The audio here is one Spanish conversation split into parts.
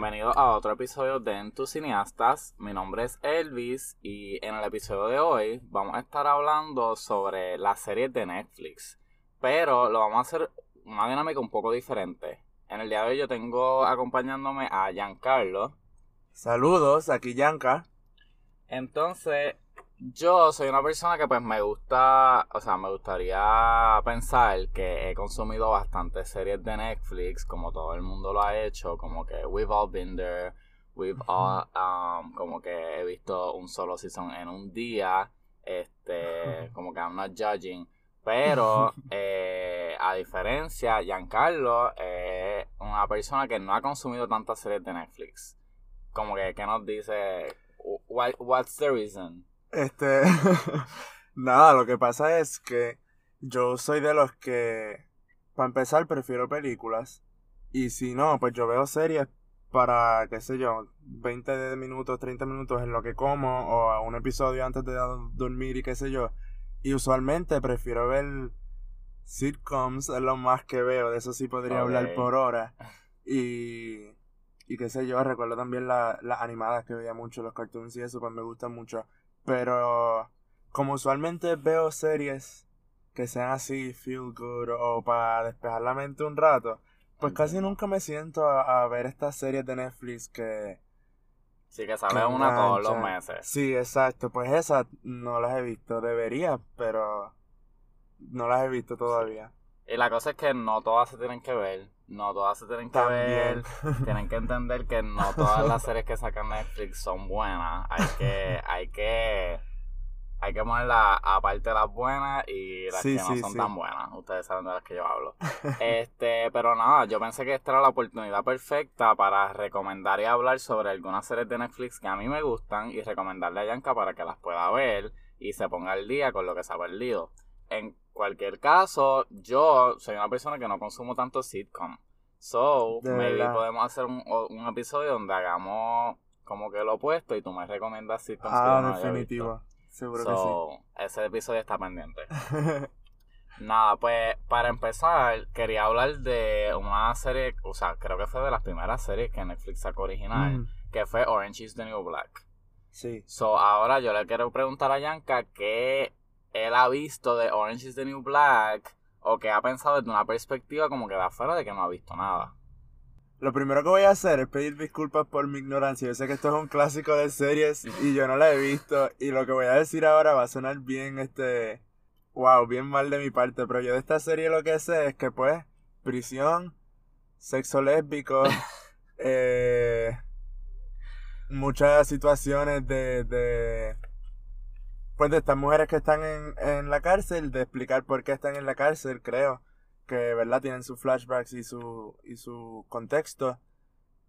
bienvenidos a otro episodio de En tus cineastas. Mi nombre es Elvis y en el episodio de hoy vamos a estar hablando sobre las series de Netflix. Pero lo vamos a hacer una dinámica un poco diferente. En el día de hoy yo tengo acompañándome a Giancarlo. Saludos, aquí Gianca. Entonces, yo soy una persona que pues me gusta, o sea, me gustaría pensar que he consumido bastantes series de Netflix, como todo el mundo lo ha hecho, como que We've All Been There, We've All, um, como que he visto un solo season en un día, este, como que I'm not judging, pero eh, a diferencia, Giancarlo es una persona que no ha consumido tantas series de Netflix. Como que, ¿qué nos dice? What, what's the reason? Este, nada, lo que pasa es que yo soy de los que, para empezar, prefiero películas. Y si no, pues yo veo series para, qué sé yo, 20 minutos, 30 minutos en lo que como, o a un episodio antes de dormir y qué sé yo. Y usualmente prefiero ver sitcoms, es lo más que veo, de eso sí podría hablar por hora. Y, y qué sé yo, recuerdo también las animadas que veía mucho, los cartoons y eso, pues me gustan mucho. Pero como usualmente veo series que sean así, feel good o para despejar la mente un rato, pues casi nunca me siento a, ver estas series de Netflix que... Sí, que sale una todos los meses. Sí, exacto. Pues esas no las he visto. Debería, pero no las he visto todavía. Y la cosa es que no todas se tienen que ver. No todas se tienen que ver. Tienen que entender que no todas las series que sacan Netflix son buenas. Hay que, hay que, hay que poner aparte las buenas y las que no son tan buenas. Ustedes saben de las que yo hablo. Este, pero nada, yo pensé que esta era la oportunidad perfecta para recomendar y hablar sobre algunas series de Netflix que a mí me gustan y recomendarle a Yanka para que las pueda ver y se ponga al día con lo que se ha perdido. En cualquier caso, yo soy una persona que no consumo tanto sitcom. So, maybe podemos hacer un, episodio donde hagamos como que lo opuesto y tú me recomiendas sitcoms ah, que no definitivo. Seguro que sí. Ese episodio está pendiente. Nada, pues para empezar, quería hablar de una serie, o sea, creo que fue de las primeras series que Netflix sacó original, mm. que fue Orange is the New Black. Sí. So, ahora yo le quiero preguntar a Yanka qué él ha visto de Orange is the New Black o que ha pensado desde una perspectiva como que de afuera de que no ha visto nada. Lo primero que voy a hacer es pedir disculpas por mi ignorancia. Yo sé que esto es un clásico de series y yo no la he visto. Y lo que voy a decir ahora va a sonar bien, este. Wow, bien mal de mi parte. Pero yo de esta serie lo que sé es que, pues, prisión, sexo lésbico, eh, muchas situaciones de, de pues de estas mujeres que están en, en la cárcel, de explicar por qué están en la cárcel, creo que verdad tienen sus flashbacks y su y su contexto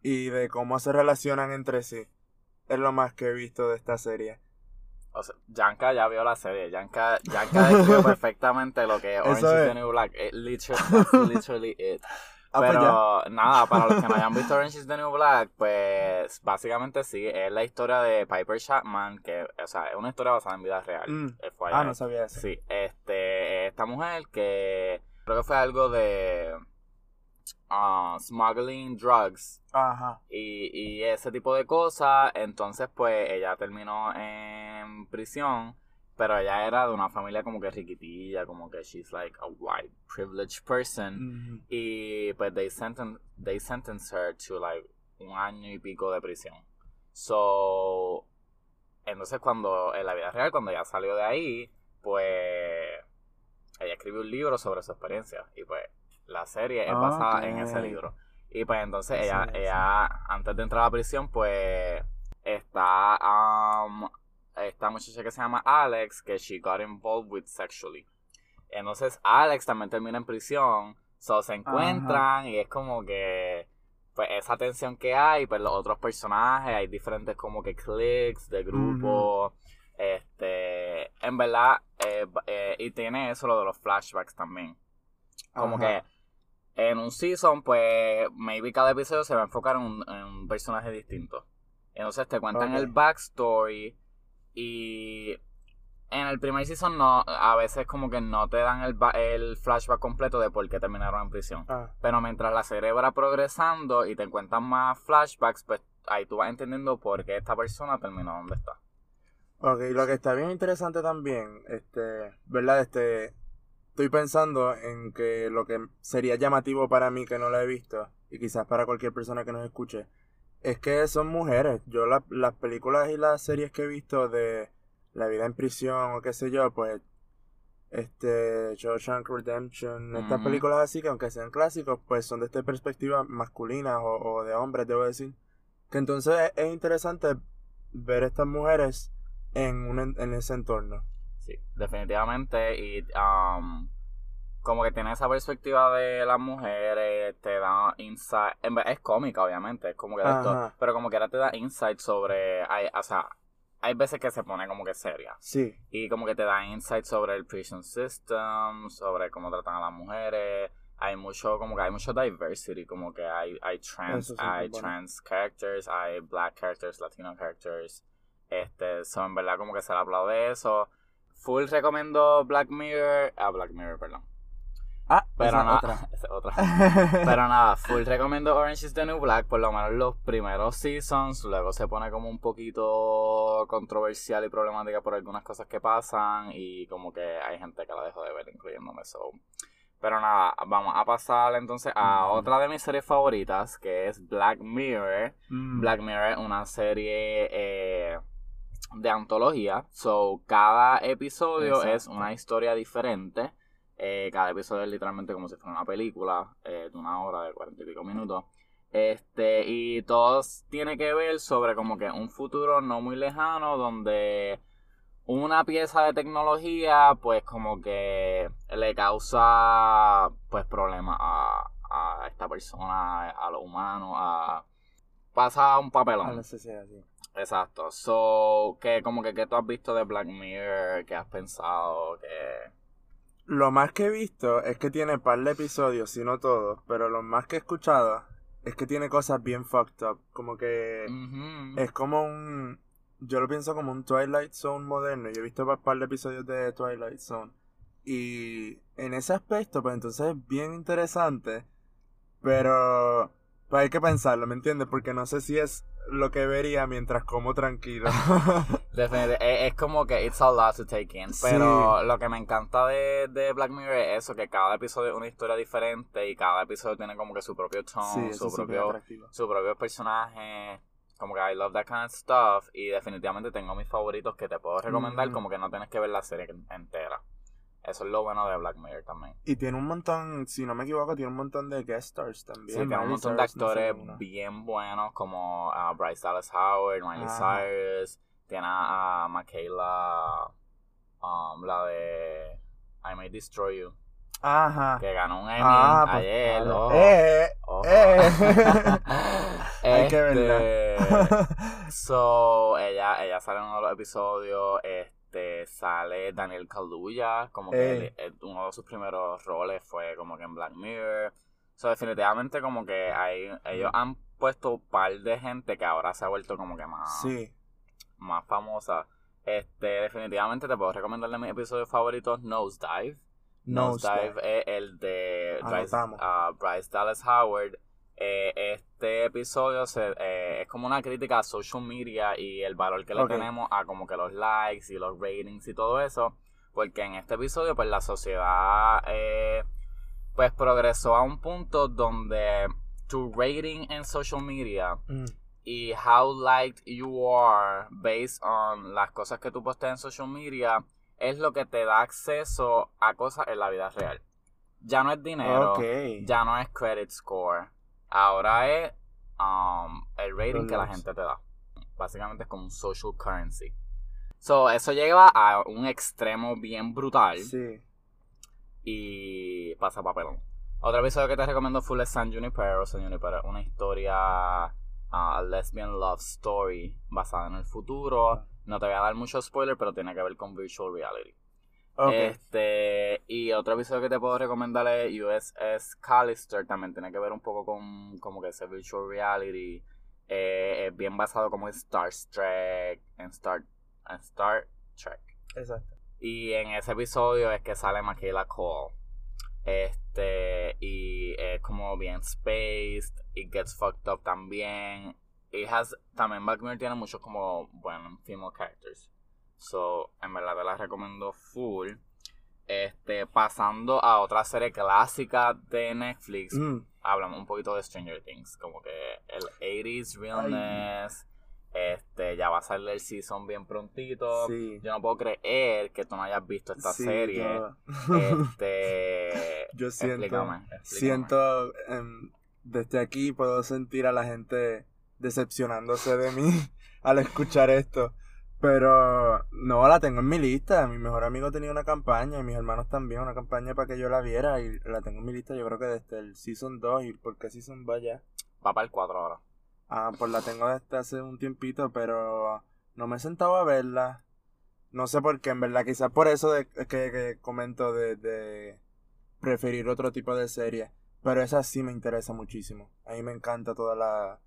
y de cómo se relacionan entre sí. Es lo más que he visto de esta serie. O sea, Yanka ya vio la serie. Yanka, Yanka describió perfectamente lo que es Orange is the New Black. It literally, literally it. Ah, pues Pero nada, para los que no hayan visto Orange is the New Black, pues básicamente sí, es la historia de Piper Chapman, que, o sea, es una historia basada en vida real. Mm. Ah, no sabía eso. Sí, este, esta mujer que creo que fue algo de uh, smuggling drugs Ajá. Y, y ese tipo de cosas, entonces pues ella terminó en prisión pero ella era de una familia como que riquitilla, como que she's like a white privileged person. Y pues they sentenced, they sentenced her to like un año y pico de prisión. So, entonces cuando, en la vida real, cuando ella salió de ahí, pues ella escribió un libro sobre su experiencia. Y pues la serie es basada en ese libro. Y pues entonces ella, ella, antes de entrar a la prisión, pues está um, esta muchacha que se llama Alex, que she got involved with sexually. Entonces Alex también termina en prisión, so se encuentran y es como que pues esa tensión que hay, pues los otros personajes, hay diferentes como que clics de grupo, este, en verdad, eh, eh, y tiene eso lo de los flashbacks también. Como que en un season, pues, maybe cada episodio se va a enfocar en un, personaje distinto. Entonces te cuentan el backstory y en el primer season no, a veces como que no te dan el, el flashback completo de por qué terminaron en prisión. Ah, Pero mientras la serie va progresando y te encuentran más flashbacks, pues ahí tú vas entendiendo por qué esta persona terminó donde está. ok, lo que está bien interesante también, este, ¿verdad? Este, estoy pensando en que lo que sería llamativo para mí que no lo he visto, y quizás para cualquier persona que nos escuche, es que son mujeres. Yo la- las películas y las series que he visto de la vida en prisión o qué sé yo, pues, este, Shawshank Redemption, estas películas así que aunque sean clásicos, pues son de esta perspectiva masculina o, o de hombres, debo decir. Que entonces es, es interesante ver estas mujeres en, un, en ese entorno. Sí, definitivamente. Y um, como que tiene esa perspectiva de las mujeres, te da insight. Es cómica, obviamente, es como que de esto. Pero como que ahora te da insight sobre. Hay, o sea, hay veces que se pone como que seria. Sí, Y como que te da insight sobre el prison system, sobre cómo tratan a las mujeres. Hay mucho, como que hay mucho diversity, como que hay, hay trans, sí, hay bueno. trans characters, hay black characters, latino characters. Este, son en verdad como que se le aplaude eso. Full recomiendo Black Mirror, ah, Black Mirror, perdón. Ah, Pero nada, otra. Pero nada, full recomiendo Orange is the New Black, por lo menos los primeros seasons, luego se pone como un poquito controversial y problemática por algunas cosas que pasan y como que hay gente que la dejó de ver, incluyéndome. So. Pero nada, vamos a pasar entonces a Ujú. otra de mis series favoritas, que es Black Mirror. Mm, Black Mirror es una serie eh, de antología. So, cada episodio Exacto. es una historia diferente. Eh, cada episodio es literalmente como si fuera una película eh, de una hora, de cuarenta y pico minutos. Este, y todos tiene que ver sobre como que un futuro no muy lejano donde una pieza de tecnología pues como que le causa pues problemas a, a esta persona, a los humanos, a pasa un a papelón. la sociedad, sí. Exacto. So, que como que ¿qué tú has visto de Black Mirror, ¿qué has pensado, que Lo más que he visto es que tiene par de episodios, si no todos, pero lo más que he escuchado es que tiene cosas bien fucked up. Como que es como un. Yo lo pienso como un Twilight Zone moderno. Yo he visto un par de episodios de Twilight Zone. Y en ese aspecto, pues entonces es bien interesante. Pero. Pues hay que pensarlo, ¿me entiendes? Porque no sé si es lo que vería mientras como tranquilo. Definit- es, es como que it's a lot to take in. Sí. Pero lo que me encanta de, de Black Mirror es eso, que cada episodio es una historia diferente y cada episodio tiene como que su propio tone, su propio su propio personaje. Como que I love that kind of stuff. Y definitivamente tengo mis favoritos que te puedo recomendar. Mm. Como que no tienes que ver la serie entera. Eso es lo bueno de Black Mirror también. Y tiene un montón, si no me equivoco, tiene un montón de guest stars también. Sí, tiene un montón de Cyrus, no sé, actores bien buenos como ah, Bryce Dallas Howard, Miley Ajá. Cyrus. Tiene a Michaela, um, la de I May Destroy You, Ajá. que ganó un Emmy Ah, pues, ayer. claro. ojo, Eh, ojo. eh. Hay que Este, So, ella, ella sale en uno de los episodios. Este, sale Daniel Kaluuya, como que él- uno de sus primeros roles fue como que en Black Mirror. So, definitivamente como que hay, ellos han puesto un par de gente que ahora se ha vuelto como que más, sí. más famosa. Este, definitivamente te puedo recomendar de mis episodios favoritos Nosedive. Nosedive es el de Bryce, Anotamos. ah, Bryce Dallas Howard. Eh, este episodio se, eh, es como una crítica a social media y el valor que le tenemos a como que los likes y los ratings y todo eso. Porque en este episodio, pues la sociedad eh, pues progresó a un punto donde tu rating en social media Mm, y how liked you are based on las cosas que tú posteas en social media es lo que te da acceso a cosas en la vida real. Ya no es dinero, ya no es credit score, ahora es um, el rating que la gente te da. Básicamente es como un social currency. So, eso lleva a un extremo bien brutal Sí. y pasa papelón. Otro episodio que te recomiendo full es San Junipero. San Junipero es una historia, uh, lesbian love story basada en el futuro. No te voy a dar mucho spoiler, pero tiene que ver con virtual reality. Este, y otro episodio que te puedo recomendar es USS Callister. También tiene que ver un poco con como que ese virtual reality. Eh, es bien basado como en Star Trek, en Star, en Star Trek. Exacto. Y en ese episodio es que sale Michaela Cole. Este, y es como bien spaced, it gets fucked up también. It has, también Black Mirror tiene muchos como, bueno, female characters. So, en verdad te la recomiendo full. Este, pasando a otra serie clásica de Netflix, Mm, hablamos un poquito de Stranger Things, como que el 80s realness, este, ya va a salir el season bien prontito. Sí. Yo no puedo creer que tú no hayas visto esta sí, serie. yo- Este, Yo siento, explícame, explícame. siento, em, desde aquí puedo sentir a la gente decepcionándose de mí al escuchar esto. Pero no, la tengo en mi lista. Mi mejor amigo tenía una campaña y mis hermanos también, una campaña para que yo la viera y la tengo en mi lista yo creo que desde el Season 2 y por qué Season va ya. Va para el 4 ahora. Ah, pues la tengo desde hace un tiempito, pero no me he sentado a verla. No sé por qué, en verdad, quizás por eso de, que, que comento de, de preferir otro tipo de serie. Pero esa sí me interesa muchísimo. A mí me encanta toda la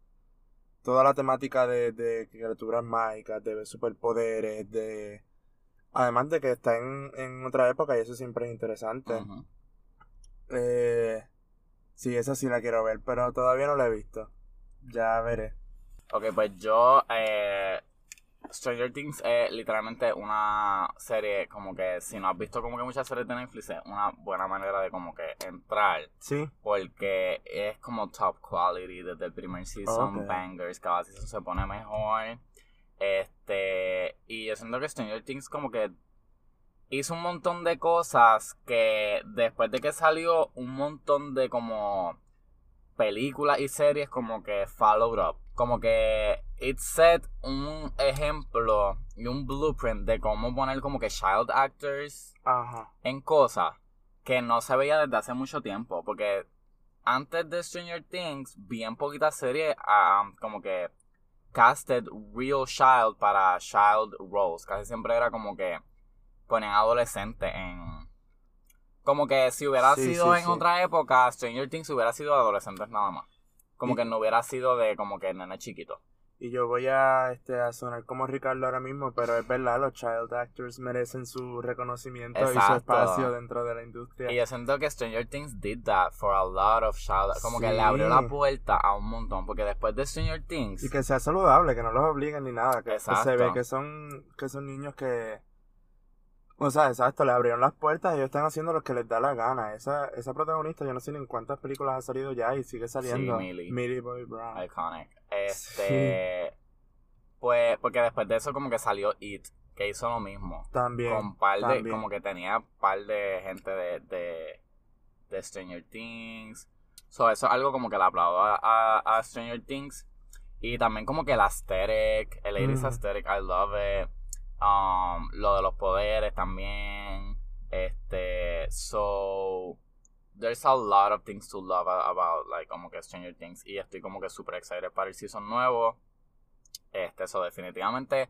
toda la temática de, de criaturas mágicas, de superpoderes, de... Además de que está en, en otra época y eso siempre es interesante. Eh, sí, esa sí la quiero ver, pero todavía no la he visto. Ya veré. Ok, pues yo, eh, Stranger Things es literalmente una serie como que si no has visto como que muchas series de Netflix es una buena manera de como que entrar Sí. porque es como top quality desde el primer season, bangers, cada season se pone mejor. Este, y yo siento que Stranger Things como que hizo un montón de cosas que después de que salió un montón de como películas y series como que followed up. Como que it set un ejemplo y un blueprint de cómo poner como que child actors Ajá. en cosas que no se veía desde hace mucho tiempo. Porque antes de Stranger Things, bien poquitas series um, como que casted real child para child roles. Casi siempre era como que ponían adolescentes en... Como que si hubiera Sí, sido sí, en sí. otra época, Stranger Things hubiera sido adolescentes nada más. Como que no hubiera sido de como que nene chiquito. Y yo voy a, este, a sonar como Ricardo ahora mismo, pero es verdad, los child actors merecen su reconocimiento y su Exacto. espacio dentro de la industria. Y yo siento que Stranger Things did that for a lot of child. Como que Sí. le abrió la puerta a un montón. Porque después de Stranger Things. Y que sea saludable, que no los obliguen ni nada, que, que se Exacto. ve que son, que son niños que... O sea, exacto, le abrieron las puertas y ellos están haciendo lo que les da la gana. Esa, esa protagonista, yo no sé ni en cuántas películas ha salido ya y sigue saliendo. Millie. Millie Bobby Brown. Iconic. Este. Pues, porque después de eso, como que salió It, que hizo lo mismo. También. con par de. también. Como que tenía par de gente de. de, de Stranger Things. So, eso es algo como que le aplaudo a, a, a Stranger Things. Y también como que el aesthetic, el 80s Ujú. aesthetic, I love it. Um, lo de los poderes también. Este, so there's a lot of things to love about like como que Stranger Things y estoy como que super excited para el season nuevo. Este, so definitivamente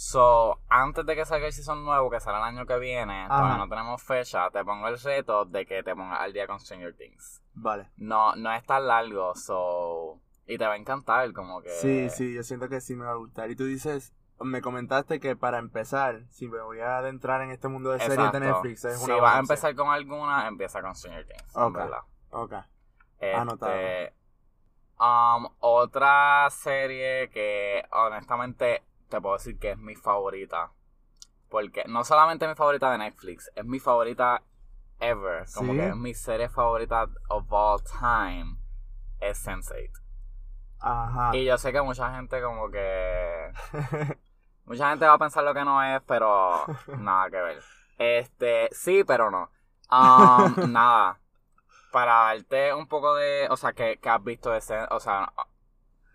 So, antes de que salga el season nuevo, que sale el año que viene, Ajá. todavía no tenemos fecha, te pongo el reto de que te pongas al día con Stranger Things. Vale. No, no es tan largo, so... Y te va a encantar, como que... Sí, sí, yo siento que sí me va a gustar. Y tú dices, me comentaste que para empezar, si me voy a adentrar en este mundo de series de Netflix, es Si una vas a empezar con alguna, empieza con Stranger Things, Ok. verdad. Ok. Este, Anotado. um, otra serie que honestamente te puedo decir que es mi favorita. Porque no solamente es mi favorita de Netflix, es mi favorita ever. Como que es mi serie favorita of all time. Es Sense8. Ajá. Y yo sé que mucha gente como que... Mucha gente va a pensar lo que no es, pero nada que ver. Este, sí, pero no. Um, nada. Para darte un poco de, o sea, que, que has visto de Sen- o sea,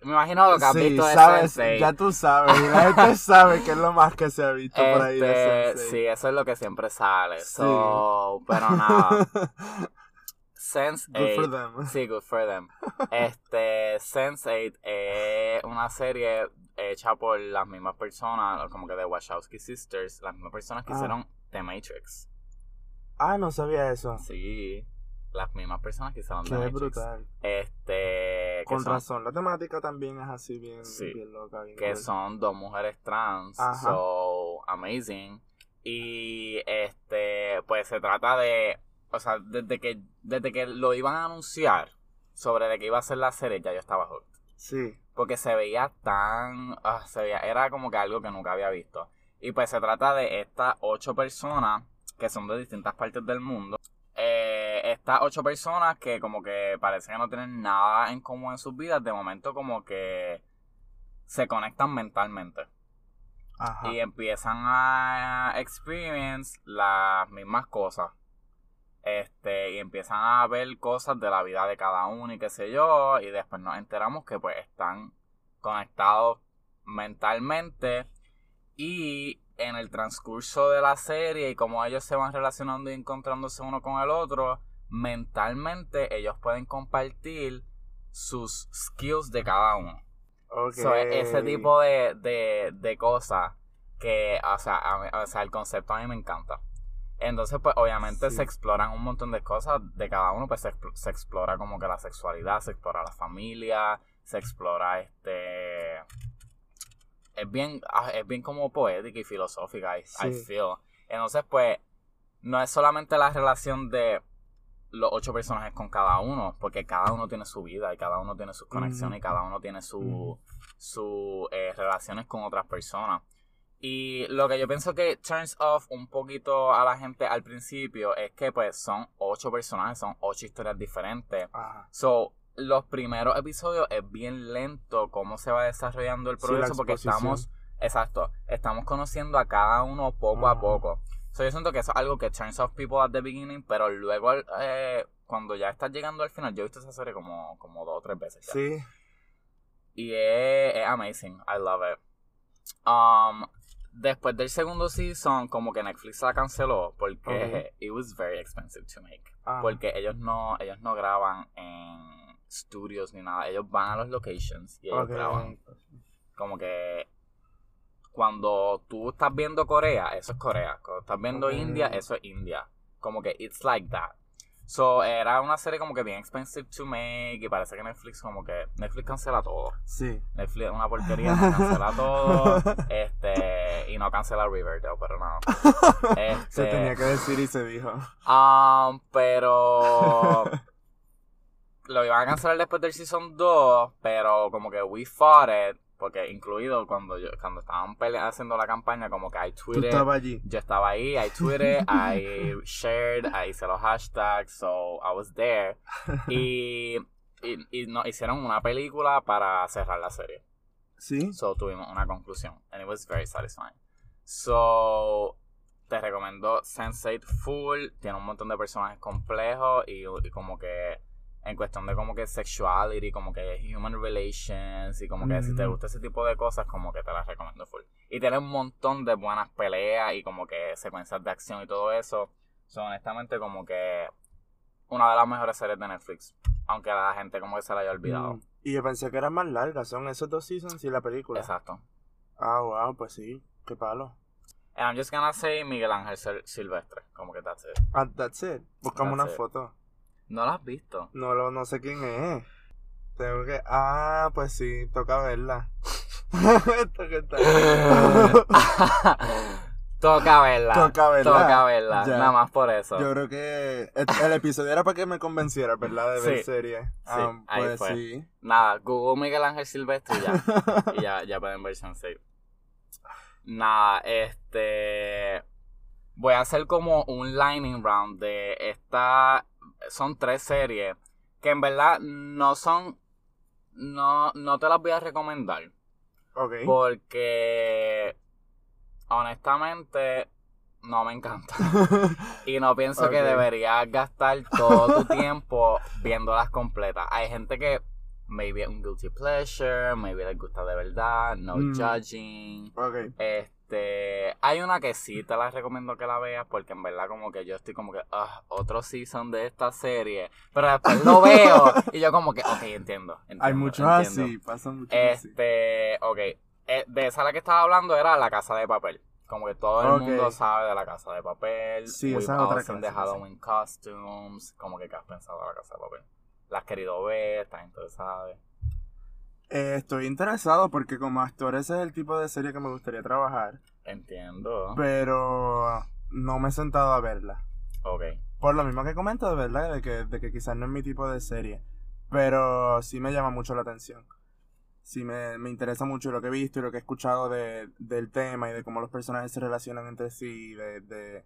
me imagino lo que has sí, visto de sabes, Sensei. ya tú sabes, y la gente sabe que es lo más que se ha visto por ahí de Este, Sensei. sí, eso es lo que siempre sale. Sí. So, pero nada. Sense Good for them. Sí, good for them. Este, Sense8 es una serie hecha por las mismas personas, como que de Wachowski Sisters, las mismas personas que Ah. hicieron The Matrix. Ah, no sabía eso. Sí, las mismas personas que hicieron The Matrix. brutal. Este, Con son, razón, la temática también es así bien, Sí. bien loca. Bien que cool. son dos mujeres trans, Ajá. so amazing. Y este, pues se trata de, o sea, desde que, desde que lo iban a anunciar sobre de que iba a ser la serie, ya yo estaba hooked. Sí. Porque se veía tan, ah, se veía, era como que algo que nunca había visto. Y pues se trata de estas ocho personas que son de distintas partes del mundo. Eh, estas ocho personas que como que parece que no tienen nada en común en sus vidas, de momento como que se conectan mentalmente Ajá. y empiezan a experience las mismas cosas. Este, y empiezan a ver cosas de la vida de cada uno y qué sé yo, y después nos enteramos que pues están conectados mentalmente y en el transcurso de la serie y como ellos se van relacionando y encontrándose uno con el otro, mentalmente ellos pueden compartir sus skills de cada uno. So, e- ese tipo de, de, de cosas que, o sea, mí- o sea, el concepto a mí me encanta. Entonces, pues, obviamente Sí. se exploran un montón de cosas de cada uno, pues se, expl- se explora como que la sexualidad, se explora la familia, se explora este... Es bien, ah, es bien como poética y filosófica, I, feel. Entonces, pues, no es solamente la relación de los ocho personajes con cada uno, porque cada uno tiene su vida y cada uno tiene sus conexiones y cada uno tiene su, Ujú. su eh, relaciones con otras personas. Y lo que yo pienso que turns off un poquito a la gente al principio es que pues son ocho personajes, son ocho historias diferentes. Ajá. So, los primeros episodios es bien lento cómo se va desarrollando el Sí, progreso porque exposición. estamos, exacto, estamos conociendo a cada uno poco a poco. So, yo siento que eso es algo que turns off people at the beginning, pero luego eh, cuando ya estás llegando al final, yo he visto esa serie como, como dos o tres veces. ya. Sí. Y es, es amazing. I love it. Um, después del segundo season, como que Netflix la canceló porque it was very expensive to make. Ajá. Porque ellos no, ellos no graban en studios ni nada. Ellos van a los locations y ellos graban. Como que cuando tú estás viendo Corea, eso es Corea. Cuando estás viendo. India, eso es India. Como que it's like that. So, era una serie como que bien expensive to make y parece que Netflix como que Netflix cancela todo. Sí. Netflix es una porquería, cancela todo. Este, y no cancela Riverdale, pero no. Este, Se tenía que decir y se dijo. Um, pero lo iban a cancelar después del season 2, pero como que we fought it, porque incluido cuando yo, cuando estaban haciendo la campaña, como que I Tú tweeted, estabas allí. yo estaba ahí, I tweeted, I shared, I hice los hashtags, so I was there. Y, y, y no, hicieron una película para cerrar la serie. Sí. So tuvimos una conclusión. And it was very satisfying. So te recomiendo Sense8 Full. Tiene un montón de personajes complejos y, y como que en cuestión de como que sexuality, como que human relations y como que si te gusta ese tipo de cosas, como que te las recomiendo full. Y tiene un montón de buenas peleas y como que secuencias de acción y todo eso. Son honestamente como que una de las mejores series de Netflix. Aunque a la gente como que se la haya olvidado. Mm. Y yo pensé que eran más largas. Son esos dos seasons y la película. Exacto. Ah, wow, pues sí. Qué palo. And I'm just gonna say Miguel Ángel Sil- Silvestre. Como que that's it. Ah, that's it. Buscamos That's una it. foto. ¿No lo has visto? No, lo, no sé quién es. Tengo que. Ah, pues sí, toca verla. Esto que está. Toca verla. Toca verla. Toca verla. Ya. Nada más por eso. Yo creo que el, el episodio era para que me convenciera, ¿verdad? De ver Sí. serie. Ah, ahí pues fue. sí. Nada, Google Miguel Ángel Silvestre y ya. y ya, ya pueden ver Sensei. Nada, este. Voy a hacer como un lightning round de esta. Son tres series que en verdad no son. No, no te las voy a recomendar. Ok. Porque. Honestamente. No me encanta. Y no pienso que deberías gastar todo tu tiempo viéndolas completas. Hay gente que maybe es un guilty pleasure, maybe les gusta de verdad, no Mm. judging. ok. Este, hay una que sí te la recomiendo que la veas porque en verdad como que yo estoy como que, ah, otro season de esta serie, pero después lo veo y yo como que, ok, entiendo. entiendo Hay muchos así, pasan muchos así. Este, ok, eh, de esa la que estaba hablando era La Casa de Papel. Como que todo el Ok. mundo sabe de La Casa de Papel. Sí, We've esa otra seen the clásica, sí. Halloween costumes. Como que, ¿qué has pensado de La Casa de Papel? ¿La has querido ver? ¿Estás interesada? Eh, estoy interesado porque como actor ese es el tipo de serie que me gustaría trabajar. Entiendo. Pero no me he sentado a verla. Ok. Por lo mismo que comento, de verdad, de que, de que quizás no es mi tipo de serie. Pero sí me llama mucho la atención. Sí me, me interesa mucho lo que he visto y lo que he escuchado de, del tema y de cómo los personajes se relacionan entre sí. De, de...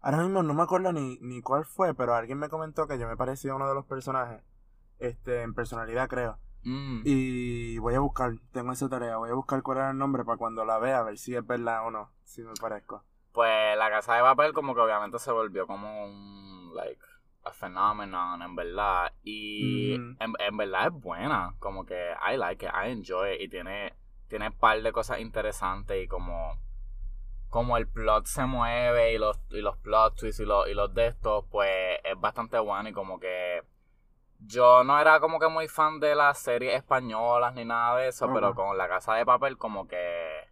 Ahora mismo no me acuerdo ni, ni cuál fue, pero alguien me comentó que yo me parecía uno de los personajes. Este, en personalidad creo. Mm. Y voy a buscar, tengo esa tarea, voy a buscar cuál era el nombre para cuando la vea, a ver si es verdad o no, si me parezco. Pues la casa de papel como que obviamente se volvió como un, like, a phenomenon, en verdad. Y Mm. en, en verdad es buena, como que I like it, I enjoy it. Y tiene, tiene un par de cosas interesantes y como, como el plot se mueve y los, y los plot twists y los, y los de estos, pues es bastante bueno y como que... Yo no era como que muy fan de las series españolas ni nada de eso, pero con La Casa de Papel como que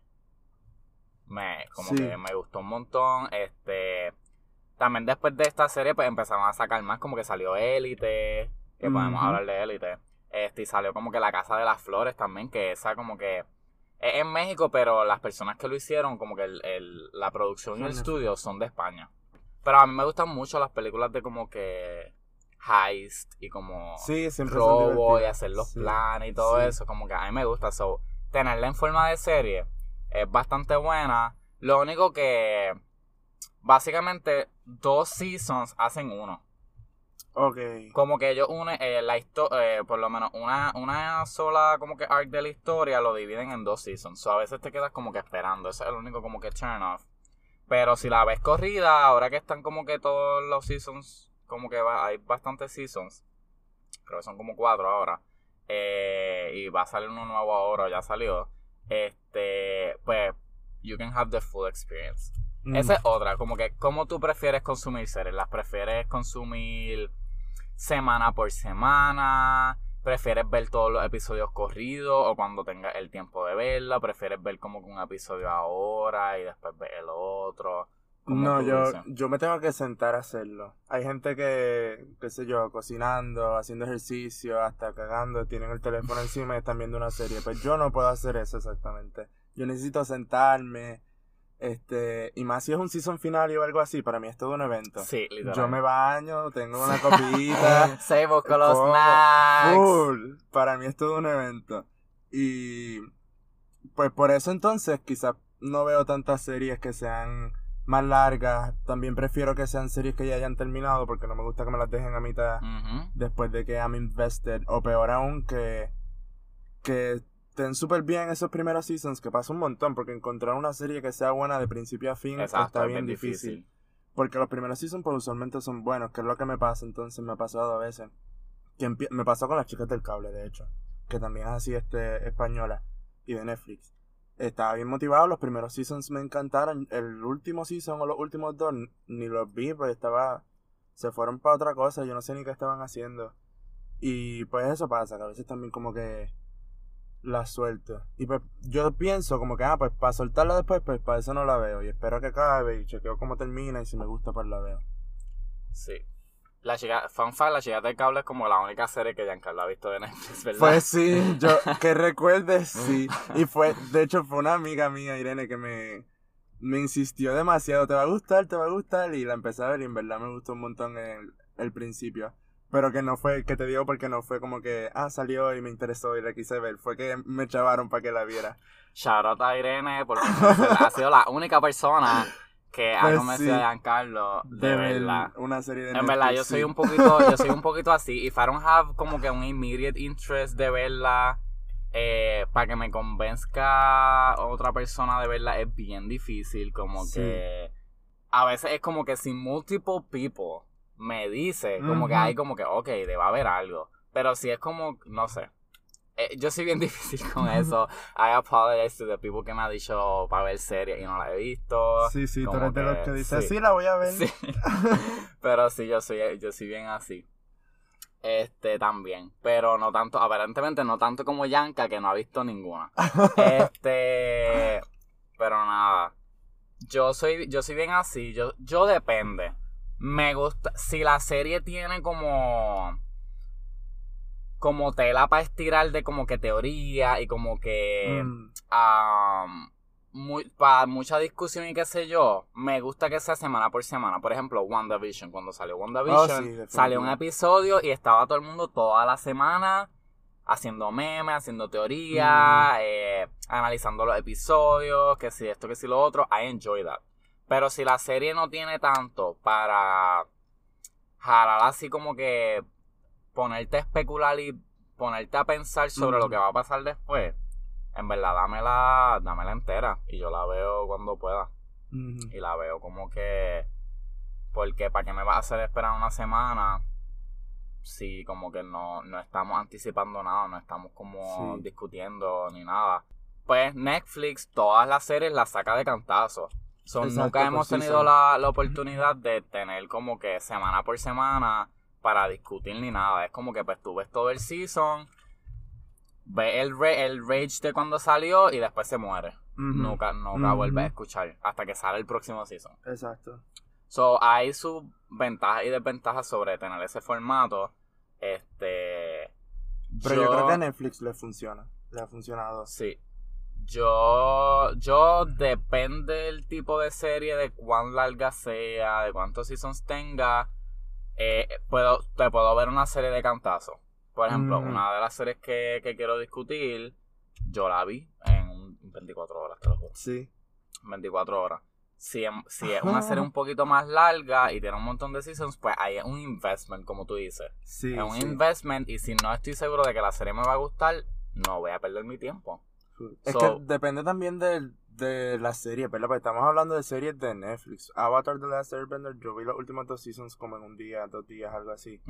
me como Sí. que me gustó un montón. Este también después de esta serie pues empezaron a sacar más como que salió Élite, que podemos hablar de Élite. Este y salió como que La Casa de las Flores también, que esa como que es en México, pero las personas que lo hicieron como que el, el- la producción y el estudio son de España. Pero a mí me gustan mucho las películas de como que heist y como Sí, siempre robo y hacer los Sí. planes y todo Sí. eso, como que a mí me gusta. So, tenerla en forma de serie es bastante buena. Lo único que básicamente dos seasons hacen uno. Ok. Como que ellos unen eh, la historia, por lo menos una, una sola como que arc de la historia lo dividen en dos seasons. So, a veces te quedas como que esperando. Eso es el único como que turn off. Pero si la ves corrida, ahora que están como que todos los seasons, como que va- hay bastantes seasons. Creo que son como cuatro ahora. eh, y va a salir uno nuevo ahora, ya salió. Este, pues, you can have the full experience. Mm. Esa es otra, como que, ¿cómo tú prefieres consumir series? ¿Las prefieres consumir semana por semana? ¿Prefieres ver todos los episodios corridos o cuando tengas el tiempo de verla? ¿Prefieres ver como que un episodio ahora y después ver el otro? ¿Cómo No, yo, yo me tengo que sentar a hacerlo. Hay gente que, qué sé yo, cocinando, haciendo ejercicio, hasta cagando, tienen el teléfono encima y están viendo una serie. Pues yo no puedo hacer eso exactamente. Yo necesito sentarme, este, y más si es un season final o algo así, para mí es todo un evento. Sí, literal. Yo me baño, tengo una copita. Se busco los snacks. Full. Para mí es todo un evento. Y pues por eso entonces quizás no veo tantas series que sean más largas. También prefiero que sean series que ya hayan terminado porque no me gusta que me las dejen a mitad después de que I'm invested. O peor aún que, que estén súper bien esos primeros seasons, que pasa un montón porque encontrar una serie que sea buena de principio a fin Exacto, está es bien bien difícil. difícil. Porque los primeros seasons pues usualmente son buenos, que es lo que me pasa, entonces me ha pasado a veces. Que me pasó con las chicas del cable, de hecho, que también es así este española y de Netflix. Estaba bien motivado, los primeros seasons me encantaron, el último season o los últimos dos ni los vi, pues estaba se fueron para otra cosa, yo no sé ni qué estaban haciendo. Y pues eso pasa, que a veces también como que la suelto. Y pues yo pienso como que, ah, pues para soltarla después, pues para eso no la veo. Y espero que acabe y chequeo cómo termina y si me gusta, pues la veo. Sí. La chica, fun fact, La chica del cable es como la única serie que Giancarlo ha visto de Netflix, ¿verdad? Pues sí, yo que recuerdes, sí. Y fue, de hecho, fue una amiga mía, Irene, que me, me insistió demasiado. Te va a gustar, te va a gustar. Y la empecé a ver y en verdad me gustó un montón el, el principio. Pero que no fue, que te digo porque no fue como que, ah, salió y me interesó y la quise ver. Fue que me chavaron para que la viera. Shout out a Irene porque ha sido la única persona que Pues convencido sí. a Giancarlo de, ver verla. Una serie de En verdad, yo soy un poquito, yo soy un poquito así. If I don't have como que un immediate interest de verla, eh, para que me convenzca otra persona de verla es bien difícil. Como Sí. que a veces es como que si multiple people me dice, como que hay como que, ok, debe haber algo. Pero si es como, no sé. Eh, yo soy bien difícil con eso. I apologize to the people que me ha dicho para ver series y no la he visto. Sí, sí, tú eres de los que que dices, sí. sí, la voy a ver. Sí. Pero sí, yo soy, yo soy bien así. Este también. Pero no tanto, aparentemente no tanto como Yanka, que no ha visto ninguna. Este. Pero nada. Yo soy, yo soy bien así. Yo, yo depende. Me gusta. Si la serie tiene como. Como tela para estirar de como que teoría y como que Mm, muy, para mucha discusión y qué sé yo, me gusta que sea semana por semana. Por ejemplo, WandaVision, cuando salió WandaVision, Oh, sí, definitivo. salió un episodio y estaba todo el mundo toda la semana haciendo memes, haciendo teoría, eh, analizando los episodios, que si esto, que si lo otro. I enjoy that. Pero si la serie no tiene tanto para jalar así como que ponerte a especular y ponerte a pensar sobre Mm. lo que va a pasar después, en verdad dámela, dámela entera y yo la veo cuando pueda. Y la veo como que. Porque para qué me vas a hacer esperar una semana si como que no, no estamos anticipando nada, no estamos como Sí. discutiendo ni nada. Pues Netflix todas las series las saca de cantazo. So, Exacto, nunca hemos tenido season. la, la oportunidad de tener como que semana por semana para discutir ni nada. Es como que pues tú ves todo el season, ves el, el rage de cuando salió y después se muere. Nunca, nunca vuelves a escuchar hasta que sale el próximo season. Exacto. So, hay sus ventajas y desventajas sobre tener ese formato. Este. Pero yo, creo que a Netflix le funciona. Le ha funcionado. Sí. Yo. Yo depende del tipo de serie, de cuán larga sea, de cuántos seasons tenga. Eh, puedo, te puedo ver una serie de cantazos. Por ejemplo, Mm. una de las series que, que quiero discutir, yo la vi en un 24 horas, te lo juro. Sí. 24 horas. Si, si es una serie un poquito más larga y tiene un montón de seasons, pues ahí es un investment, como tú dices. Sí. es un sí. investment y si no estoy seguro de que la serie me va a gustar, no voy a perder mi tiempo. Es So- que depende también de, de la serie, ¿verdad? Porque estamos hablando de series de Netflix. Avatar The Last Airbender, yo vi los últimos dos seasons como en un día, dos días, algo así.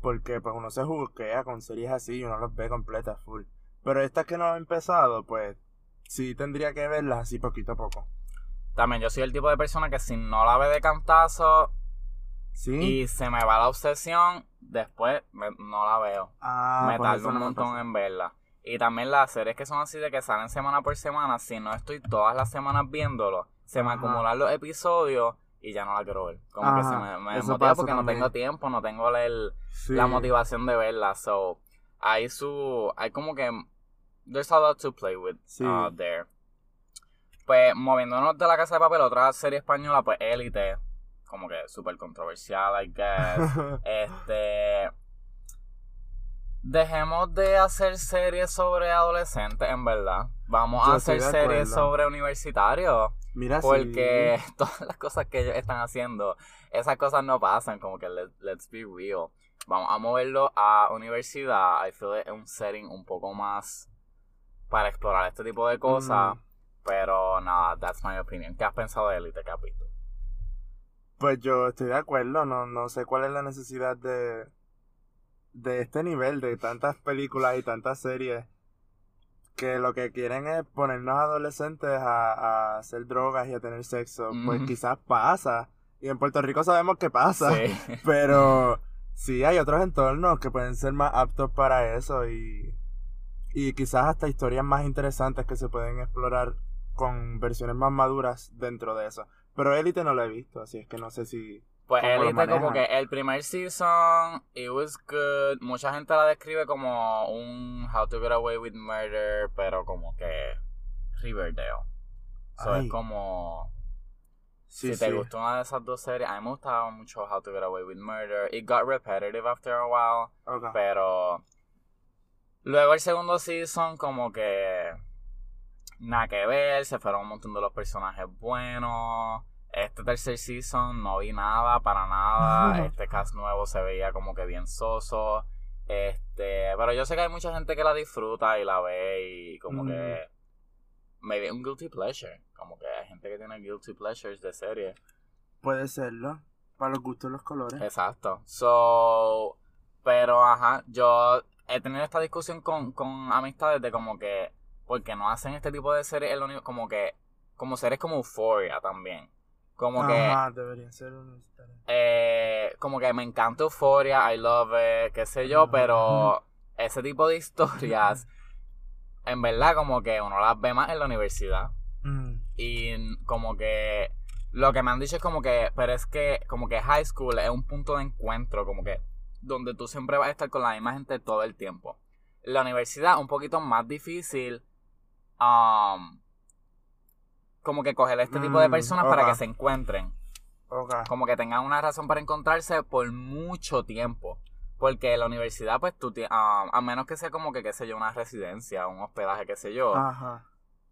Porque pues uno se juquea con series así y uno las ve completas, full. Pero estas que no han empezado, pues sí tendría que verlas así poquito a poco. También yo soy el tipo de persona que si no la ve de cantazo ¿Sí? y se me va la obsesión, después me- no la veo. ah, me pues tardo un montón en verla. Y también las series que son así de que salen semana por semana, si no estoy todas las semanas viéndolo, se me Ajá. acumulan los episodios y ya no la quiero ver. Como que se me, me desmotiva porque no tengo tiempo, no tengo la, el- Sí. la motivación de verla. So, hay su, hay como que, there's a lot to play with Sí. uh, there. Pues moviéndonos de la casa de papel, otra serie española, pues Élite, como que súper controversial, I guess. Este. Dejemos de hacer series sobre adolescentes, en verdad. Vamos Yo a hacer series sobre universitarios. Mira, sí. Porque todas las cosas que ellos están haciendo, esas cosas no pasan. Como que let- let's be real. Vamos a moverlo a universidad. I feel es un setting un poco más para explorar este tipo de cosas. Mm. Pero nada, that's my opinion. ¿Qué has pensado de Elite? ¿Qué has visto? Pues yo estoy de acuerdo, no, no sé cuál es la necesidad de, de este nivel, de tantas películas y tantas series, que lo que quieren es ponernos adolescentes a, a hacer drogas y a tener sexo. Pues quizás pasa, y en Puerto Rico sabemos que pasa, Sí. pero sí hay otros entornos que pueden ser más aptos para eso y, y quizás hasta historias más interesantes que se pueden explorar con versiones más maduras dentro de eso. Pero Elite no lo he visto, así es que no sé si... Pues lo Elite como que el primer season, it was good. Mucha gente la describe como un How to Get Away with Murder, pero como que Riverdale. So Ay. es como... Sí, si te sí. gustó una de esas dos series, a mí me gustaba mucho How to Get Away with Murder. It got repetitive after a while, Ok. pero... Luego el segundo season como que... Nada que ver, se fueron un montón de los personajes buenos. Este tercer season no vi nada, para nada. Este cast nuevo se veía como que bien soso. Este, pero yo sé que hay mucha gente que la disfruta y la ve y como Mm. que maybe un guilty pleasure, como que hay gente que tiene guilty pleasures de serie. Puede serlo. Para los gustos los colores. Exacto. So, pero ajá, yo he tenido esta discusión con, con amistades de como que porque no hacen este tipo de series, es lo único- como que como series como Euphoria también. Como que Ajá, debería ser universitario. eh, como que me encanta Euphoria, I love it, qué sé yo, Ajá. pero ese tipo de historias, en verdad, como que uno las ve más en la universidad. Mm, Y como que lo que me han dicho es como que, pero es que como que high school es un punto de encuentro, como que donde tú siempre vas a estar con la misma gente todo el tiempo. La universidad un poquito más difícil. um, como que coger este tipo de Mm, personas para que se encuentren. Ok. Como que tengan una razón para encontrarse por mucho tiempo. Porque la universidad, pues tú, um, a menos que sea como que, qué sé yo, una residencia, un hospedaje, qué sé yo, Ajá.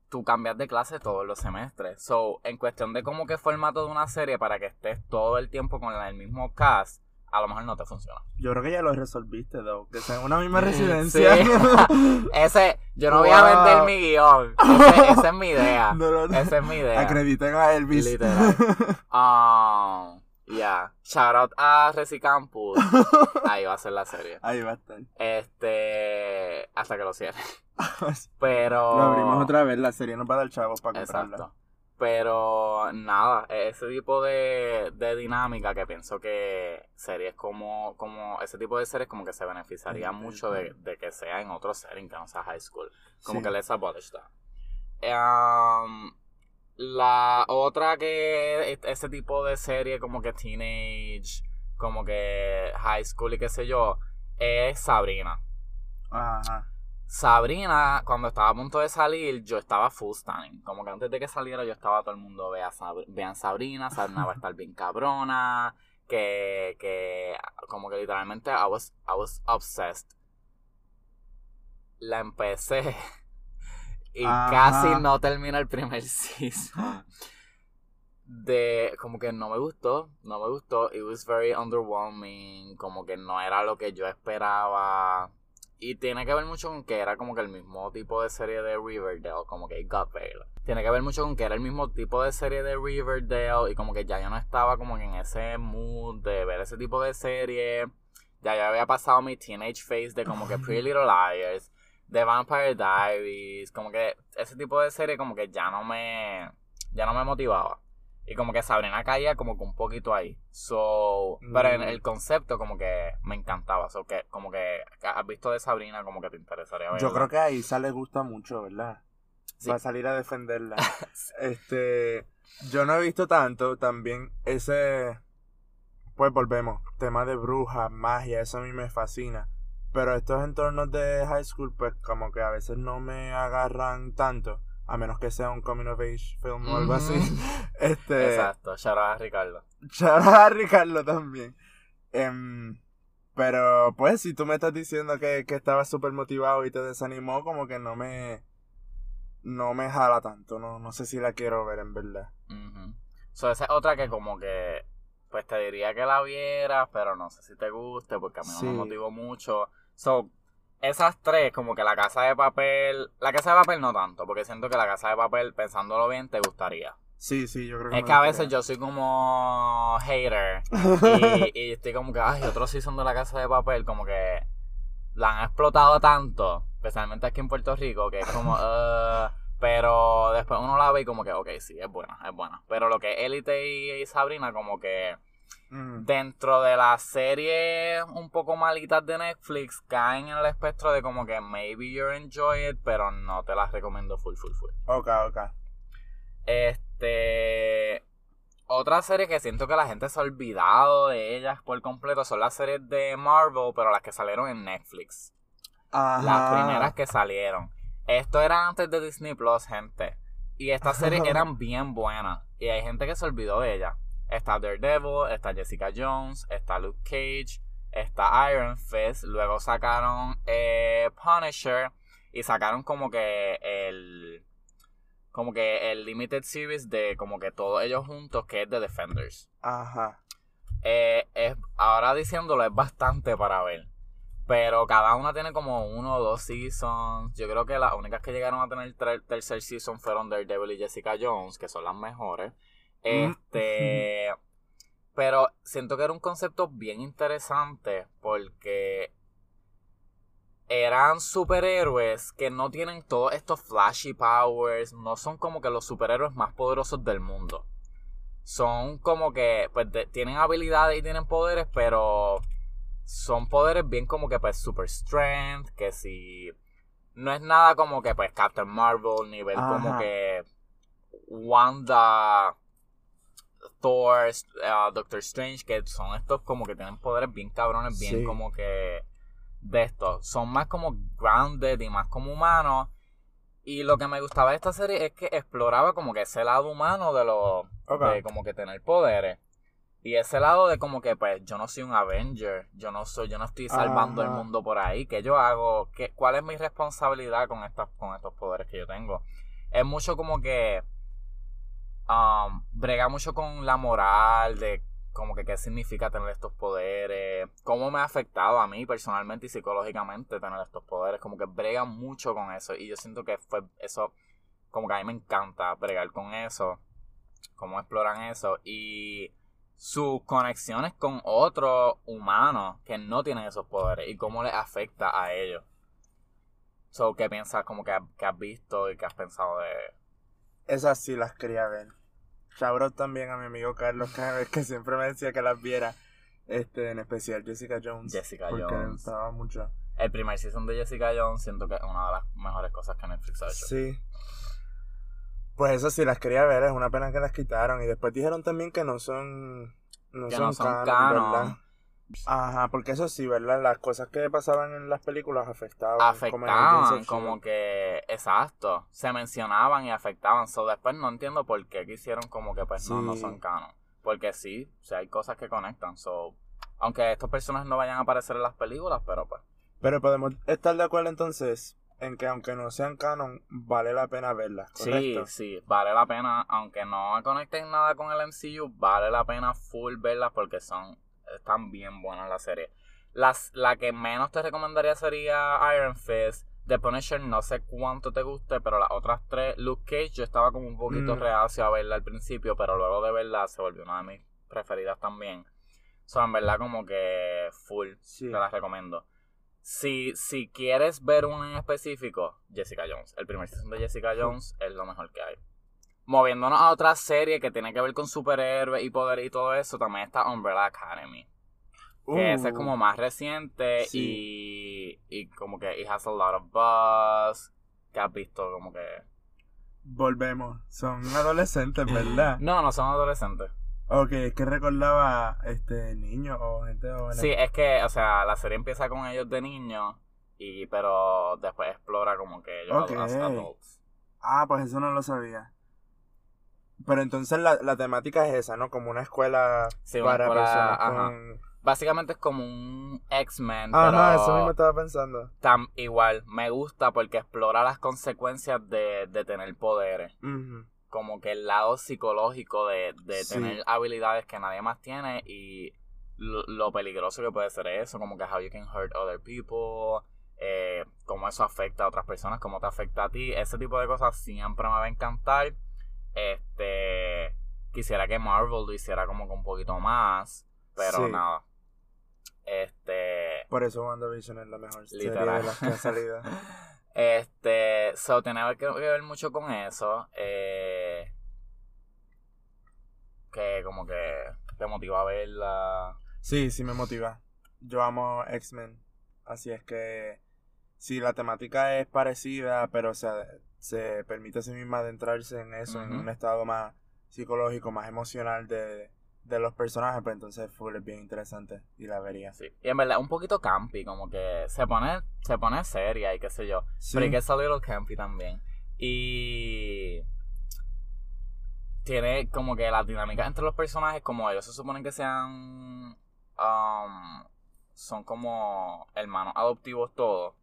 tú cambias de clase todos los semestres. So, en cuestión de como que formato de una serie para que estés todo el tiempo con el mismo cast, a lo mejor no te funciona. Yo creo que ya lo resolviste, though. Que sea en una misma residencia. Sí. Ese, yo no voy a vender mi guion. Ese- esa es mi idea. No, no, no. Esa es mi idea. Acrediten a Elvis. Literal. Um, yeah. Shout out a Resicampus. Ahí va a ser la serie. Ahí va a estar. Este. Hasta que lo cierre. Pero. Lo abrimos otra vez, la serie no va a dar chavos para comprarla. Exacto. Pero nada, ese tipo de, de dinámica que pienso que series como, como ese tipo de series como que se beneficiaría Sí, mucho de, de que sea en otro setting que no sea high school. Como Sí. que let's abolish that. Um, la otra que es- ese tipo de serie como que teenage, como que high school y qué sé yo, es Sabrina. Ajá. Sabrina, cuando estaba a punto de salir, yo estaba full stunning. Como que antes de que saliera, yo estaba todo el mundo, vea Sab- vean Sabrina, Sabrina va a estar bien cabrona. Que, que, como que literalmente, I was, I was obsessed. La empecé. Y Ajá. casi no termina el primer season. De, como que no me gustó, no me gustó. It was very underwhelming. Como que no era lo que yo esperaba. Y tiene que ver mucho con que era como que el mismo tipo de serie de Riverdale, como que Got Veil. Tiene que ver mucho con que era el mismo tipo de serie de Riverdale y como que ya yo no estaba como que en ese mood de ver ese tipo de serie. Ya yo había pasado mi teenage phase de como que Pretty Little Liars, de Vampire Diaries, como que ese tipo de serie como que ya no me ya no me motivaba. Y como que Sabrina caía como que un poquito ahí. So, pero en Mm. el concepto como que me encantaba. So, que como que has visto de Sabrina como que te interesaría verla. Yo creo que a Isa le gusta mucho, ¿verdad? Sí. Va a salir a defenderla. este, yo no he visto tanto también ese, pues volvemos, tema de brujas, magia, eso a mí me fascina. Pero estos entornos de high school, pues como que a veces no me agarran tanto, a menos que sea un coming of age film o algo así. Este, Exacto, shout out a Ricardo. shout out a Ricardo también. Em, pero pues si tú me estás diciendo que, que estabas súper motivado y te desanimó, como que no me no me jala tanto, no, no sé si la quiero ver en verdad. Ujú. So, esa es otra que como que pues te diría que la vieras, pero no sé si te guste porque a mí no Sí. me motivó mucho. So, esas tres, como que la casa de papel, la casa de papel no tanto, porque siento que la casa de papel, pensándolo bien, te gustaría. Sí, sí, yo creo que Es me que a veces yo soy como hater y, y estoy como que, ay, otro season de la casa de papel, como que la han explotado tanto, especialmente aquí en Puerto Rico, que es como, "Ugh", pero después uno la ve y como que, ok, sí, es buena, es buena. Pero lo que Elite y Sabrina, como que Mm, dentro de las series un poco malitas de Netflix, caen en el espectro de como que maybe you enjoy it, pero no te las recomiendo full, full, full. ok, ok. Este. Otra serie que siento que la gente se ha olvidado de ellas por completo son las series de Marvel, pero las que salieron en Netflix. Ajá. Las primeras que salieron. Esto era antes de Disney Plus, gente. Y estas series eran bien buenas. Y hay gente que se olvidó de ellas. Está Daredevil, está Jessica Jones, está Luke Cage, está Iron Fist. Luego sacaron eh, Punisher. Y sacaron como que el. Como que el Limited Series de como que todos ellos juntos, que es The Defenders. Ajá. Eh, es, ahora diciéndolo es bastante para ver. Pero cada una tiene como uno o dos seasons. Yo creo que las únicas que llegaron a tener ter- tercer season fueron Daredevil y Jessica Jones, que son las mejores. Este. Pero siento que era un concepto bien interesante porque eran superhéroes que no tienen todos estos flashy powers, no son como que los superhéroes más poderosos del mundo. Son como que, pues, de- tienen habilidades y tienen poderes, pero son poderes bien como que, pues, super strength, que si... No es nada como que, pues, Captain Marvel, nivel como Ajá. que Wanda, Thor, uh, Doctor Strange, que son estos como que tienen poderes bien cabrones, bien Sí. como que de esto. Son más como grounded y más como humanos. Y lo que me gustaba de esta serie es que exploraba como que ese lado humano de lo de como que tener poderes. Y ese lado de como que pues yo no soy un Avenger, yo no soy, yo no estoy salvando el mundo por ahí, ¿qué yo hago? ¿Qué, ¿Cuál es mi responsabilidad con estas, con estos poderes que yo tengo? Es mucho como que um, brega mucho con la moral de como que qué significa tener estos poderes, cómo me ha afectado a mí personalmente y psicológicamente tener estos poderes, como que brega mucho con eso y yo siento que fue eso, como que a mí me encanta bregar con eso, cómo exploran eso y sus conexiones con otros humanos que no tienen esos poderes y cómo les afecta a ellos. So, ¿qué piensas como que, que has visto y que has pensado de...? Esas sí las quería ver. Shout también a mi amigo Carlos que siempre me decía que las viera. Este, en especial Jessica Jones. Jessica porque Jones. gustaba mucho. El primer season de Jessica Jones siento que es una de las mejores cosas que Netflix ha hecho. Sí. Pues eso sí las quería ver, es una pena que las quitaron. Y después dijeron también que no son. No que son, no son canon. Ajá, porque eso sí, ¿verdad? Las cosas que pasaban en las películas afectaban. Afectaban, como, que, exacto, se mencionaban y afectaban. So, después no entiendo por qué quisieron como que pues no, no son canon. Porque sí, o sea, hay cosas que conectan. So, aunque estos personajes no vayan a aparecer en las películas, pero pues. Pero podemos estar de acuerdo entonces en que aunque no sean canon, vale la pena verlas. ¿correcto? Sí, sí, vale la pena, aunque no conecten nada con el MCU, vale la pena full verlas porque son están bien buenas la serie. Las, la que menos te recomendaría sería Iron Fist. The Punisher no sé cuánto te guste, pero las otras tres, Luke Cage, yo estaba como un poquito mm. reacio a verla al principio, pero luego de verla se volvió una de mis preferidas también. Son en verdad como que full, te las recomiendo. Si, si quieres ver una en específico, Jessica Jones. El primer season de Jessica Jones es lo mejor que hay. Moviéndonos a otra serie que tiene que ver con superhéroes y poder y todo eso, también está Umbrella Academy. que ese es como uh. más reciente y, y como que it has a lot of buzz. Que has visto como que. Volvemos. Son adolescentes, ¿verdad? no, no son adolescentes. Ok, es que recordaba este niños o gente joven. Sí, es que, o sea, la serie empieza con ellos de niños, y pero después explora como que ellos okay. adults. Ah, pues eso no lo sabía. Pero entonces la, la temática es esa, ¿no? Como una escuela para personas con... Básicamente es como un X-Men, Ajá, eso mismo estaba pensando. Tan, igual, me gusta porque explora las consecuencias de, de tener poderes. Como que el lado psicológico de, de tener habilidades que nadie más tiene y lo, peligroso que puede ser eso, como que how you can hurt other people, eh, cómo eso afecta a otras personas, cómo te afecta a ti. Ese tipo de cosas siempre me va a encantar. Este. Quisiera que Marvel lo hiciera como con un poquito más. Pero nada. Este. Por eso WandaVision es la mejor serie de las que ha salido. este. So, tiene que ver mucho con eso. Eh, que como que te motiva a verla. Sí, sí me motiva. Yo amo X-Men. Así es que. Si la temática es parecida, pero o sea, se permite a sí misma adentrarse en eso, en un estado más psicológico, más emocional de, los personajes, pues entonces fue bien interesante y la vería. Sí. Y en verdad un poquito campi, como que se pone, se pone seria y qué sé yo. Pero que es a little campy también. Y tiene como que la dinámica entre los personajes, como ellos se suponen que sean um, son como hermanos adoptivos todos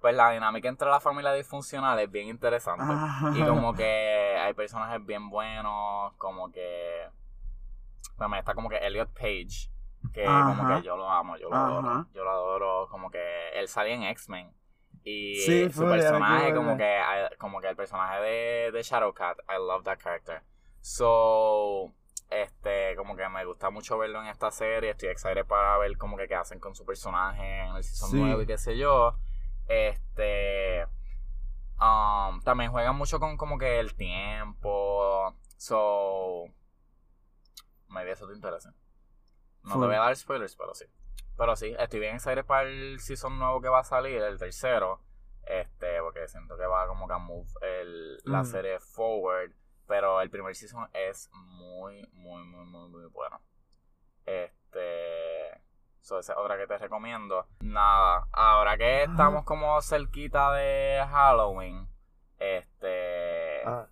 pues la dinámica entre la familia disfuncional es bien interesante. Ah. Y como que hay personajes bien buenos, como que... Bueno, está como que Elliot Page, que como que yo lo amo, yo lo adoro. Yo lo adoro, como que él sale en X-Men. Y su personaje, como que, como que el personaje de, de Shadowcat, I love that character. So, este, como que me gusta mucho verlo en esta serie. Estoy excited para ver como que qué hacen con su personaje en el season 9 y qué sé yo. Este. Um, también juegan mucho con como que el tiempo. So. Maybe eso te interesa. No te voy a dar spoilers, pero sí. Pero sí, estoy bien excited para el season nuevo que va a salir, el tercero. Este, porque siento que va como que a move el, la mm. serie forward. Pero el primer season es muy, muy, muy, muy, muy bueno. Este. So, esa es otra que te recomiendo. Nada, ahora que estamos como cerquita de Halloween, este... Ah,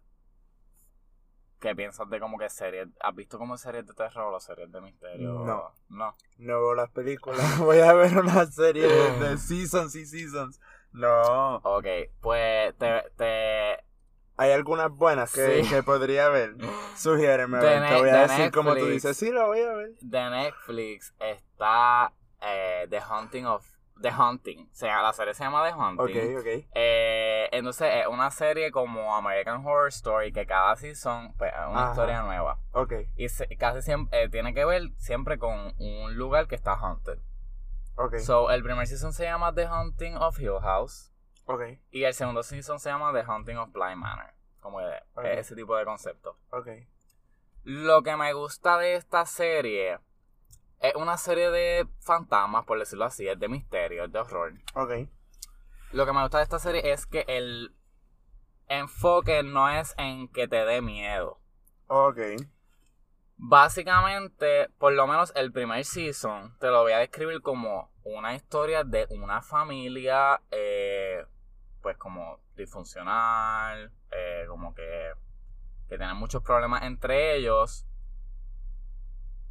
¿Qué piensas de como que series? ¿Has visto como series de terror o series de misterio? No. No. no veo las películas, voy a ver una serie de, de seasons y seasons. No. Ok, pues te, te, ¿Hay algunas buenas que, Sí. que podría ver? Sugiéreme, te voy a de decir como tú dices. Sí, lo voy a ver. de Netflix está eh, The Haunting of... The Haunting. O sea, la serie se llama The Haunting. Ok, ok. Eh, entonces es una serie como American Horror Story que cada season pues, es una Ajá. historia nueva. Ok, Y se- casi siempre eh, tiene que ver siempre con un lugar que está haunted. ok. So, el primer season se llama The Haunting of Hill House. Ok, Y el segundo season se llama The Haunting of Blind Manor. Como Ok. ese tipo de concepto. ok. Lo que me gusta de esta serie es una serie de fantasmas, por decirlo así, es de misterio, es de horror. Ok. Lo que me gusta de esta serie es que el enfoque no es en que te dé miedo. Ok. Básicamente, por lo menos el primer season, te lo voy a describir como una historia de una familia, eh, pues como disfuncional, eh, como que, que tienen muchos problemas entre ellos,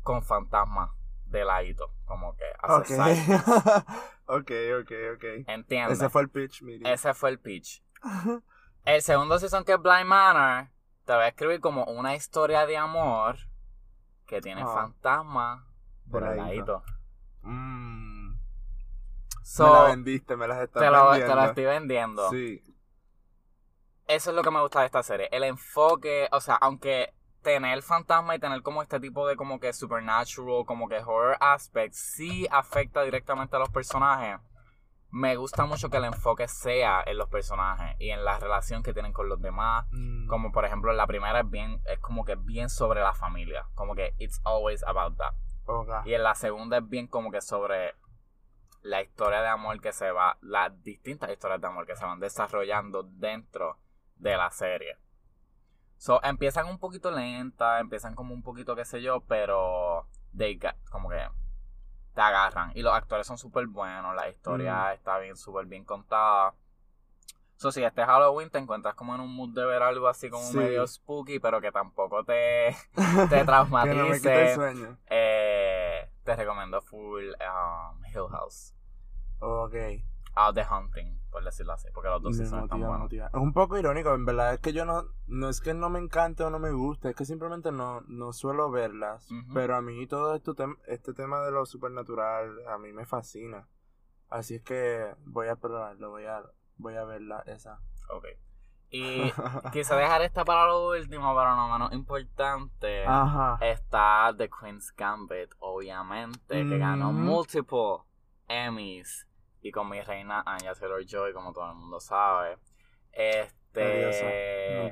con fantasmas de ladito, como que Ok. hace ok, ok, ok. ¿Entiendes? Ese fue el pitch, mire. Ese fue el pitch. El segundo season que es Blind Manor, te voy a escribir como una historia de amor que tiene Ah. fantasmas De ladito. ladito. Mm, me So, la vendiste, me las estás te, lo, te vendiendo. lo estoy vendiendo. Sí. Eso es lo que me gusta de esta serie. El enfoque, o sea, aunque tener fantasma y tener como este tipo de como que supernatural, como que horror aspects, sí afecta directamente a los personajes. Me gusta mucho que el enfoque sea en los personajes y en la relación que tienen con los demás. Mm, Como por ejemplo, la primera es bien, es como que bien sobre la familia. Como que it's always about that. ok. Y en la segunda es bien como que sobre la historia de amor que se va, las distintas historias de amor que se van desarrollando dentro de la serie. So, empiezan un poquito lentas, empiezan como un poquito qué sé yo, pero they got- como que te agarran. Y los actores son súper buenos, la historia está bien, súper bien contada. So, si este Halloween te encuentras como en un mood de ver algo así como Sí. medio spooky, pero que tampoco te, te que traumatice. no me quite el sueño. Eh, te recomiendo full um, Hill House. Ok. Ah, The Hunting, por decirlo así, porque los dos seasons están motiva, buenos. Es un poco irónico, en verdad es que yo no, no es que no me encante o no me guste, es que simplemente no, no suelo verlas. Pero a mí todo esto tem- este tema de lo supernatural a mí me fascina. Así es que voy a probarlo, voy a, voy a verla esa. Ok. Y quise dejar esta para lo último, pero no menos importante. Ajá. Está The Queen's Gambit, obviamente, que ganó Mm. multiple Emmys. Y con mi reina Anya Taylor-Joy, como todo el mundo sabe. Este...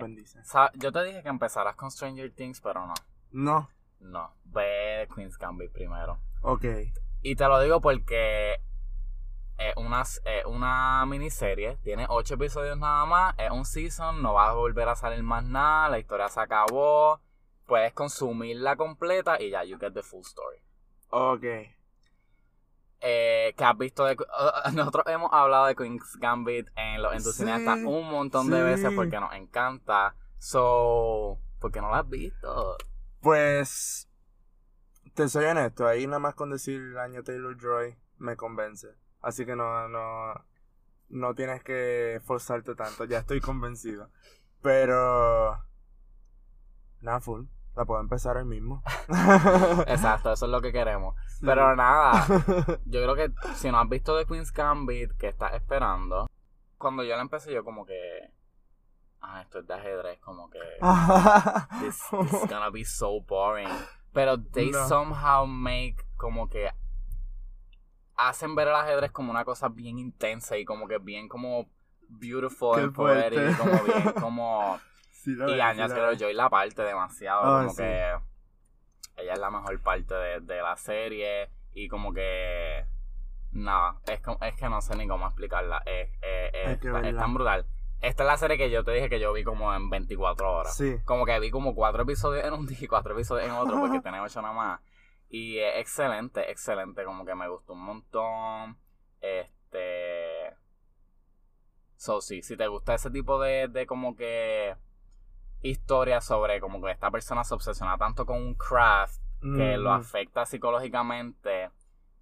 Yo te dije que empezaras con Stranger Things, pero no. No. No. Ve Queen's Gambit primero. Ok. Y te lo digo porque es una, es una miniserie, tiene ocho episodios nada más, es un season, no va a volver a salir más nada, la historia se acabó, puedes consumirla completa y ya, you get the full story. Ok. Eh, que has visto de... Nosotros hemos hablado de Queen's Gambit en los entusiastas Sí, un montón de sí. veces porque nos encanta. So, ¿por qué no la has visto? Pues. Te soy honesto, ahí nada más con decir el año Taylor Joy me convence. Así que no, no. No tienes que forzarte tanto, ya estoy convencido. Pero. Nada, full. La puedo empezar hoy mismo. Exacto, eso es lo que queremos. Sí. Pero nada, yo creo que si no has visto The Queen's Gambit, que estás esperando, cuando yo la empecé, yo como que. Ah, esto es de ajedrez, como que. This, this is gonna be so boring. Pero they No. somehow make como que. Hacen ver el ajedrez como una cosa bien intensa y como que bien como beautiful and poetic, como bien como. Sí Y Anya Taylor. Joy la parte demasiado, Oh, como sí. que ella es la mejor parte de, de la serie y como que nada, es, es que no sé ni cómo explicarla, es, es- es- tan brutal. Esta es la serie que yo te dije que yo vi como en 24 horas. Sí. Como que vi como cuatro episodios en un día y cuatro episodios en otro porque tenía ocho nada más. Y es excelente, excelente, como que me gustó un montón. Este... So, sí, si te gusta ese tipo de, de como que historia sobre como que esta persona se obsesiona tanto con un craft que lo Mm. afecta psicológicamente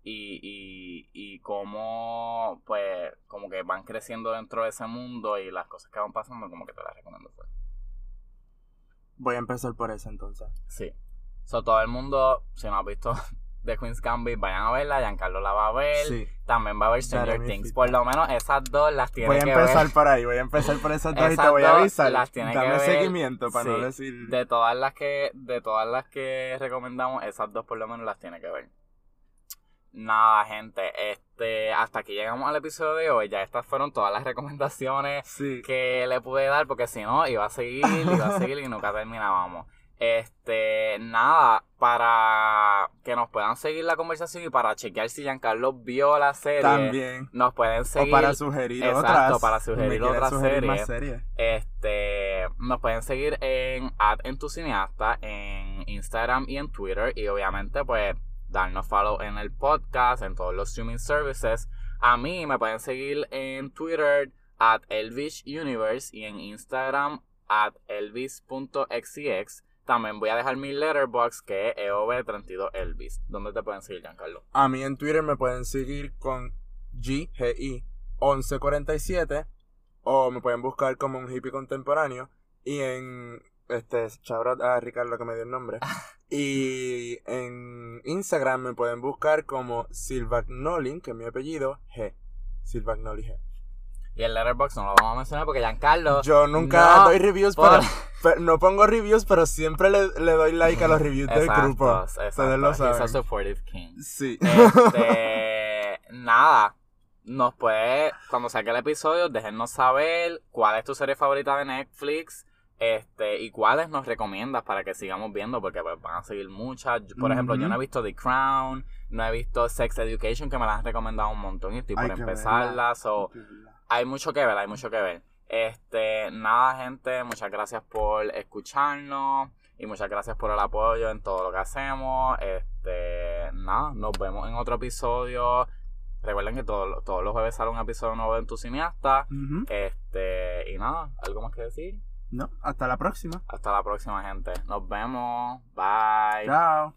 y, y, y cómo pues como que van creciendo dentro de ese mundo y las cosas que van pasando como que te las recomiendo full. Voy a empezar por eso entonces. sí so todo el mundo si no has visto The Queen's Gambit vayan a verla Giancarlo la va a ver Sí. también va a ver Stranger Things por lo menos esas dos las tiene Voy a que empezar ver por ahí, voy a empezar por esas dos y te voy a avisar. las tiene que Dame ver. seguimiento para no decir. de todas las que de todas las que recomendamos esas dos por lo menos las tiene que ver nada gente este hasta aquí llegamos al episodio de hoy ya estas fueron todas las recomendaciones Sí. que le pude dar porque si no iba a seguir iba a seguir y nunca terminábamos este nada para que nos puedan seguir la conversación y para chequear si Giancarlo vio la serie También. nos pueden O seguir para sugerir Exacto, otras. para sugerir otras series. más series. este, nos pueden seguir en @entucineasta en Instagram y en Twitter y obviamente pues darnos follow en el podcast, en todos los streaming services. A mí me pueden seguir en Twitter at Elvish Universe y en Instagram at elvis.xcx. También voy a dejar mi letterbox que es E EOB32Elvis. ¿Dónde te pueden seguir, Giancarlo? A mí en Twitter me pueden seguir con GGI 1147 o me pueden buscar como un hippie contemporáneo y en este shout a Ricardo que me dio el nombre y en Instagram me pueden buscar como Silvagnolin que es mi apellido G Silvagnoli G Y el letterbox no lo vamos a mencionar porque Giancarlo... yo nunca no doy reviews por- pero, pero- no pongo reviews pero siempre le, le doy like a los reviews del Exacto, grupo ustedes lo He's a saben supportive king. sí Este, nada. Nos puede, cuando saque el episodio, déjennos saber cuál es tu serie favorita de Netflix. Este, y cuáles nos recomiendas para que sigamos viendo, porque pues, van a seguir muchas. Por ejemplo, yo no he visto The Crown, no he visto Sex Education, que me la han recomendado un montón y estoy por que empezarla. verla hay mucho que ver, hay mucho que ver. Este, nada, gente, muchas gracias por escucharnos y muchas gracias por el apoyo en todo lo que hacemos. Este, nada, nos vemos en otro episodio. Recuerden que todo, todos los jueves sale un episodio nuevo de Entusiasta. Uh. Este, y nada, ¿algo más que decir? No, hasta la próxima. Hasta la próxima, gente. Nos vemos. Bye. Chao.